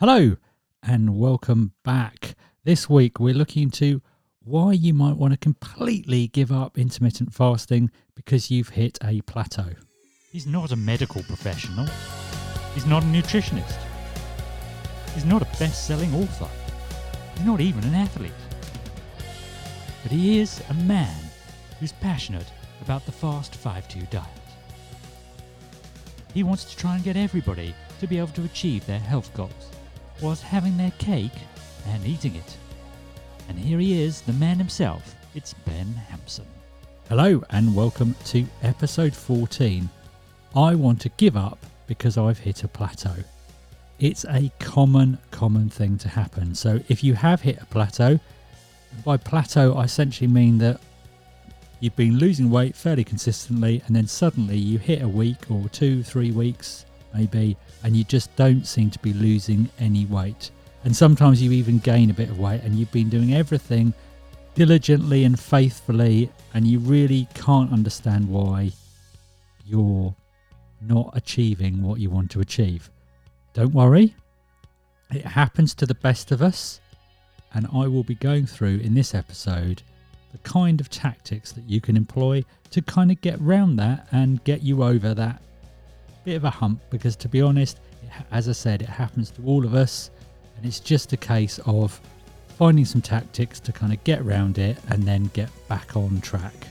Hello and welcome back. This week we're looking into why you might want to completely give up intermittent fasting because you've hit a plateau. He's not a medical professional. He's not a nutritionist. He's not a best selling author. He's not even an athlete. But he is a man who's passionate about the fast 5 2 diet. He wants to try and get everybody to be able to achieve their health goals whilst having their cake and eating it. And here he is, the man himself. It's Ben Hampson. Hello and welcome to episode 14. I want to give up because I've hit a plateau. It's a common, common thing to happen. So if you have hit a plateau, by plateau, I essentially mean that you've been losing weight fairly consistently and then suddenly you hit a week or two, three weeks maybe, and you just don't seem to be losing any weight. And sometimes you even gain a bit of weight and you've been doing everything diligently and faithfully, and you really can't understand why you're not achieving what you want to achieve. Don't worry, it happens to the best of us, and I will be going through in this episode the kind of tactics that you can employ to kind of get round that and get you over that bit of a hump because to be honest as i said it happens to all of us. And it's just a case of finding some tactics to kind of get around it and then get back on track.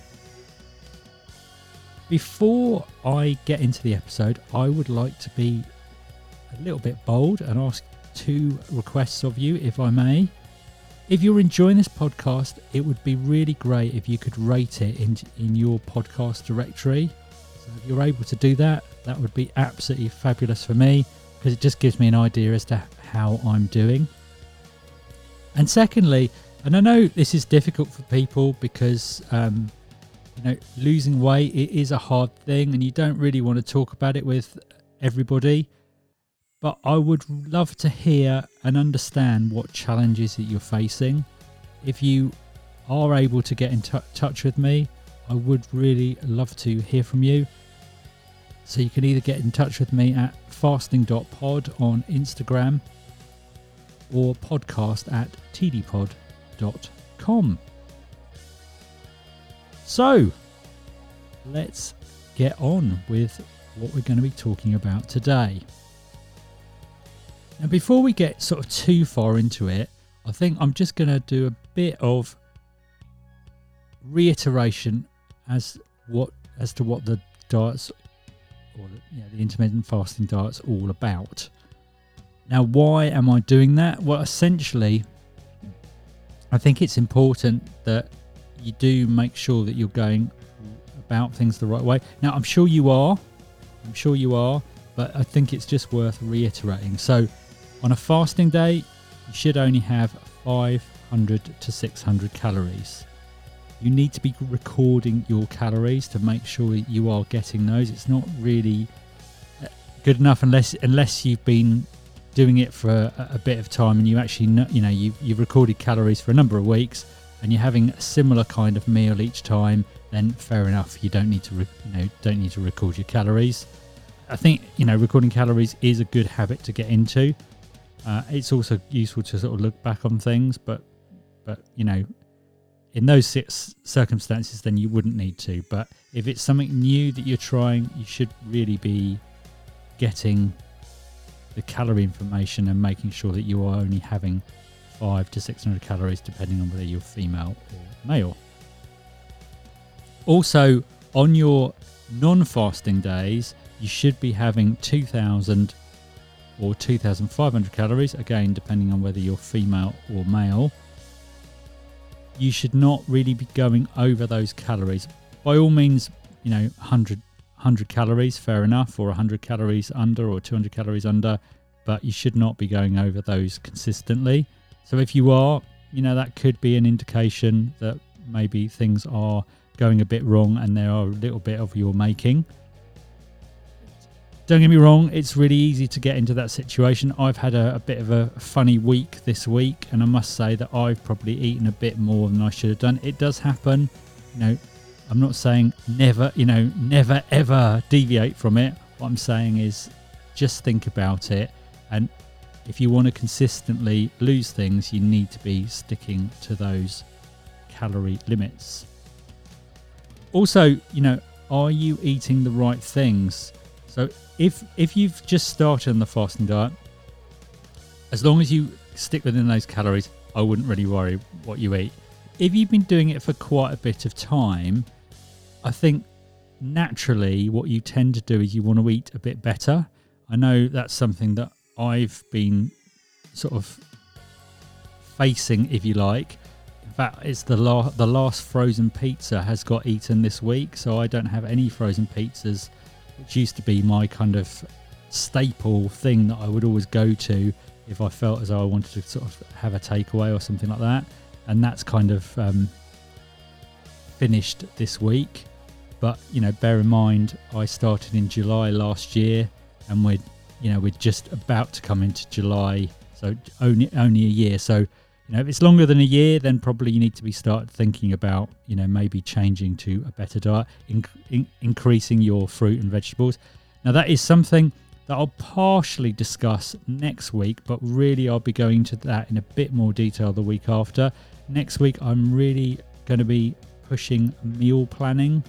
Before i get into the episode i would like to be a little bit bold and ask two requests of you if i may. If you're enjoying this podcast, it would be really great if you could rate it in, in your podcast directory. So if you're able to do that, that would be absolutely fabulous for me because it just gives me an idea as to how I'm doing. And secondly, and I know this is difficult for people because um, you know losing weight it is a hard thing, and you don't really want to talk about it with everybody but I would love to hear and understand what challenges that you're facing. If you are able to get in t- touch with me, I would really love to hear from you. So you can either get in touch with me at fasting.pod on Instagram or podcast at tdpod.com. So let's get on with what we're going to be talking about today. Now, before we get sort of too far into it, I think I'm just going to do a bit of reiteration as what as to what the diets or the, you know, the intermittent fasting diet's all about. Now, why am I doing that? Well, essentially, I think it's important that you do make sure that you're going about things the right way. Now, I'm sure you are. I'm sure you are, but I think it's just worth reiterating. So, on a fasting day, you should only have 500 to 600 calories. You need to be recording your calories to make sure that you are getting those. It's not really uh, good enough unless unless you've been doing it for a, a bit of time and you actually know, you know you've, you've recorded calories for a number of weeks and you're having a similar kind of meal each time. Then fair enough, you don't need to re, you know don't need to record your calories. I think you know recording calories is a good habit to get into. Uh, it's also useful to sort of look back on things, but but you know, in those circumstances, then you wouldn't need to. But if it's something new that you're trying, you should really be getting the calorie information and making sure that you are only having five to six hundred calories, depending on whether you're female or male. Also, on your non-fasting days, you should be having two thousand or 2,500 calories, again, depending on whether you're female or male. You should not really be going over those calories. By all means, you know, 100, 100 calories, fair enough, or 100 calories under or 200 calories under, but you should not be going over those consistently. So if you are, you know, that could be an indication that maybe things are going a bit wrong and there are a little bit of your making. Don't get me wrong, it's really easy to get into that situation. I've had a, a, bit of a funny week this week, and I must say that I've probably eaten a bit more than I should have done. It does happen. You know, I'm not saying never, you know, never ever deviate from it. What I'm saying is just think about it and if you want to consistently lose things, you need to be sticking to those calorie limits. Also, you know, are you eating the right things? So if if you've just started on the fasting diet, as long as you stick within those calories, I wouldn't really worry what you eat. If you've been doing it for quite a bit of time, I think naturally what you tend to do is you want to eat a bit better. I know that's something that I've been sort of facing, if you like. In fact, it's the la- the last frozen pizza has got eaten this week, so I don't have any frozen pizzas, which used to be my kind of staple thing that I would always go to if I felt as though I wanted to sort of have a takeaway or something like that. And that's kind of um, finished this week. But you know, bear in mind, I started in July last year, and we're you know we're just about to come into July, so only only a year. So you know, if it's longer than a year, then probably you need to be start thinking about you know maybe changing to a better diet, in, in, increasing your fruit and vegetables. Now that is something that I'll partially discuss next week, but really I'll be going to that in a bit more detail the week after. Next week, I'm really going to be pushing meal planning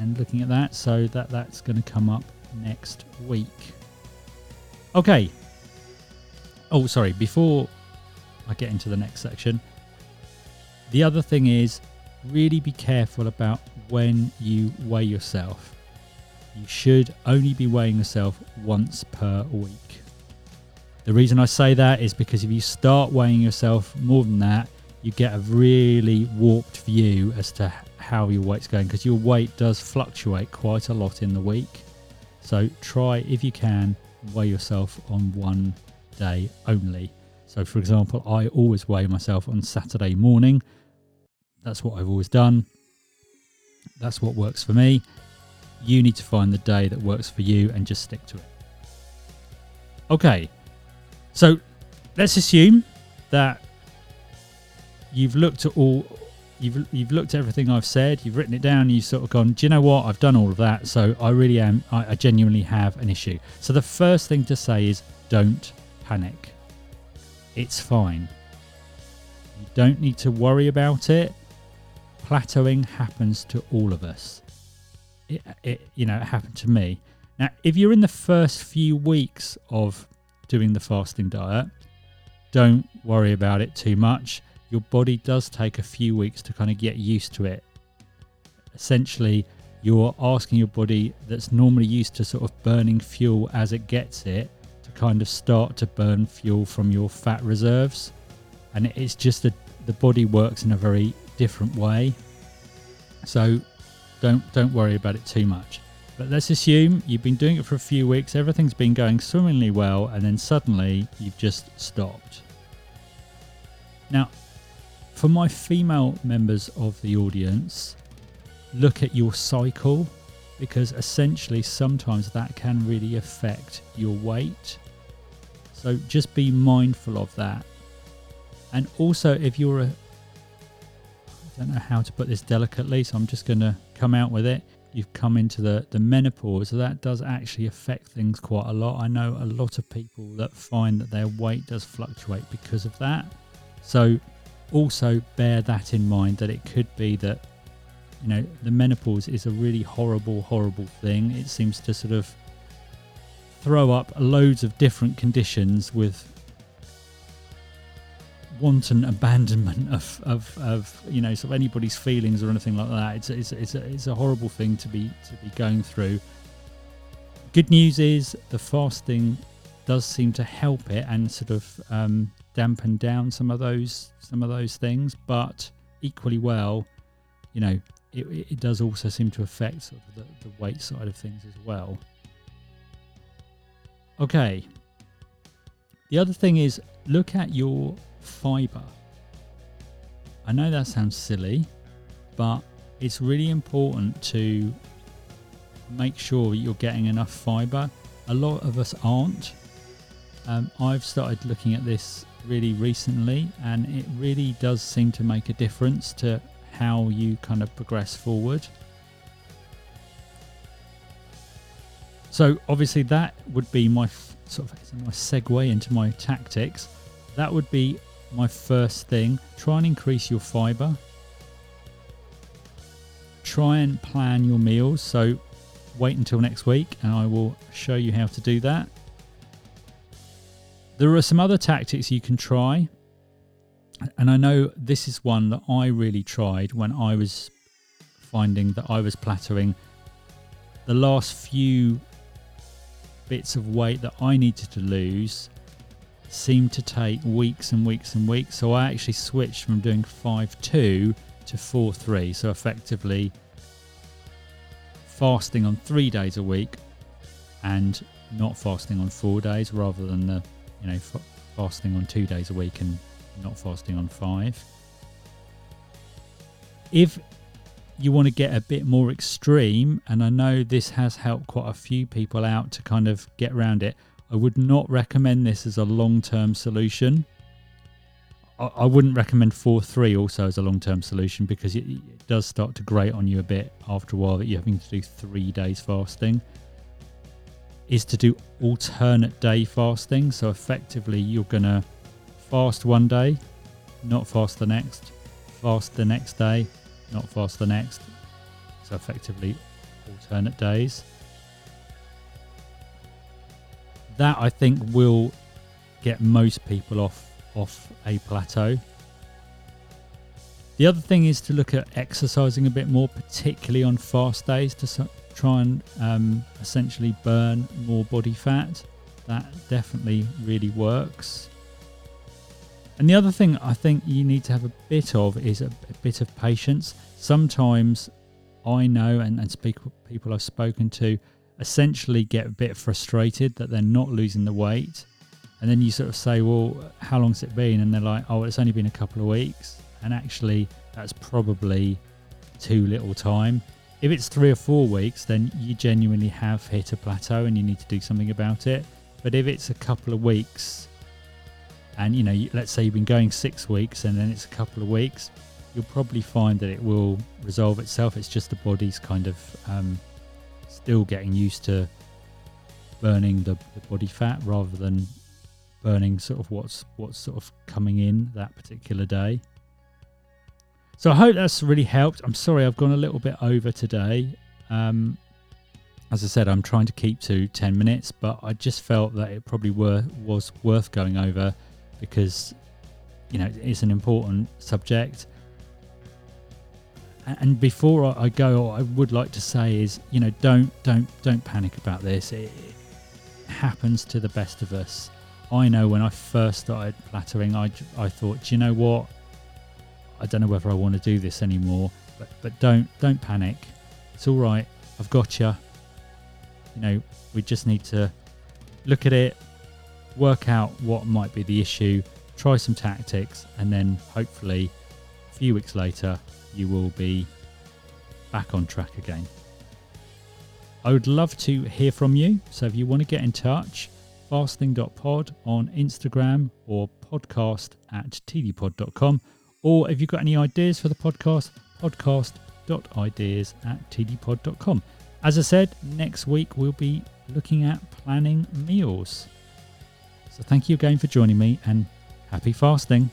and looking at that. So that that's going to come up next week. Okay. Oh, sorry. Before I get into the next section, the other thing is really be careful about when you weigh yourself. You should only be weighing yourself once per week. The reason I say that is because if you start weighing yourself more than that, you get a really warped view as to how your weight's going because your weight does fluctuate quite a lot in the week. So try, if you can, weigh yourself on one day only. So, for example, I always weigh myself on Saturday morning. That's what I've always done. That's what works for me. You need to find the day that works for you and just stick to it. Okay, so let's assume that you've looked at all you've you've looked at everything I've said, you've written it down, you've sort of gone, do you know what? I've done all of that, so I really am I, I genuinely have an issue. So the first thing to say is don't panic. It's fine. You don't need to worry about it. Plateauing happens to all of us. It, it you know, it happened to me. Now, if you're in the first few weeks of doing the fasting diet, don't worry about it too much your body does take a few weeks to kind of get used to it. Essentially, you're asking your body that's normally used to sort of burning fuel as it gets it kind of start to burn fuel from your fat reserves. And it's just that the body works in a very different way. So don't don't worry about it too much. But let's assume you've been doing it for a few weeks, everything's been going swimmingly well, and then suddenly you've just stopped. Now, for my female members of the audience, look at your cycle because essentially sometimes that can really affect your weight. So just be mindful of that. And also, if you're a, I don't know how to put this delicately, so I'm just going to come out with it. You've come into the, the menopause, so that does actually affect things quite a lot. I know a lot of people that find that their weight does fluctuate because of that. So also bear that in mind that it could be that you know the menopause is a really horrible horrible thing it seems to sort of throw up loads of different conditions with wanton abandonment of, of, of you know sort of anybody's feelings or anything like that it's, it's, it's, a, it's a horrible thing to be to be going through good news is the fasting does seem to help it and sort of um, dampen down some of those some of those things, but equally well, you know, it, it does also seem to affect sort of the, the weight side of things as well. Okay. The other thing is look at your fiber. I know that sounds silly, but it's really important to make sure you're getting enough fiber. A lot of us aren't. Um, I've started looking at this really recently, and it really does seem to make a difference to how you kind of progress forward. So, obviously, that would be my sort of nice segue into my tactics. That would be my first thing. Try and increase your fiber. Try and plan your meals. So wait until next week and I will show you how to do that. There are some other tactics you can try. And I know this is one that I really tried when I was finding that I was plateauing. The last few bits of weight that I needed to lose seemed to take weeks and weeks and weeks. So I actually switched from doing 5 2 to 4 3. So effectively fasting on three days a week and not fasting on four days rather than the, you know, fasting on two days a week and not fasting on five. If you want to get a bit more extreme, and I know this has helped quite a few people out to kind of get around it, I would not recommend this as a long term solution. I, I wouldn't recommend 4 3 also as a long term solution because it, it does start to grate on you a bit after a while that you're having to do three days fasting. Is to do alternate day fasting. So effectively, you're going to fast one day, not fast the next, fast the next day, not fast the next. So effectively, alternate days. That I think will get most people off off a plateau. The other thing is to look at exercising a bit more, particularly on fast days, to try and um, essentially burn more body fat. That definitely really works. And the other thing I think you need to have a bit of is a, a bit of patience. Sometimes I know, and, and speak people I've spoken to, essentially get a bit frustrated that they're not losing the weight. And then you sort of say, well, how long's it been? And they're like, oh, it's only been a couple of weeks. And actually, that's probably too little time. If it's three or four weeks, then you genuinely have hit a plateau and you need to do something about it. But if it's a couple of weeks, and you know let's say you've been going six weeks and then it's a couple of weeks you'll probably find that it will resolve itself. It's just the body's kind of um, still getting used to burning the, the, body fat rather than burning sort of what's what's sort of coming in that particular day. So i hope that's really helped. I'm sorry i've gone a little bit over today. Um, as i said i'm trying to keep to 10 minutes but i just felt that it probably were was worth going over because you know it's an important subject. And before I go, I would like to say is you know don't don't don't panic about this. It, happens to the best of us. I know when I first started plateauing, I I thought, do you know what? I don't know whether I want to do this anymore. But but don't don't panic. It's all right. I've got you. You know, we just need to look at it, work out what might be the issue, try some tactics, and then hopefully a few weeks later you will be back on track again. I would love to hear from you. So if you want to get in touch, fasting.pod on Instagram or podcast at tdpod.com. Or if you've got any ideas for the podcast, podcast.ideas at tdpod.com. As I said, next week we'll be looking at planning meals. So thank you again for joining me and happy fasting.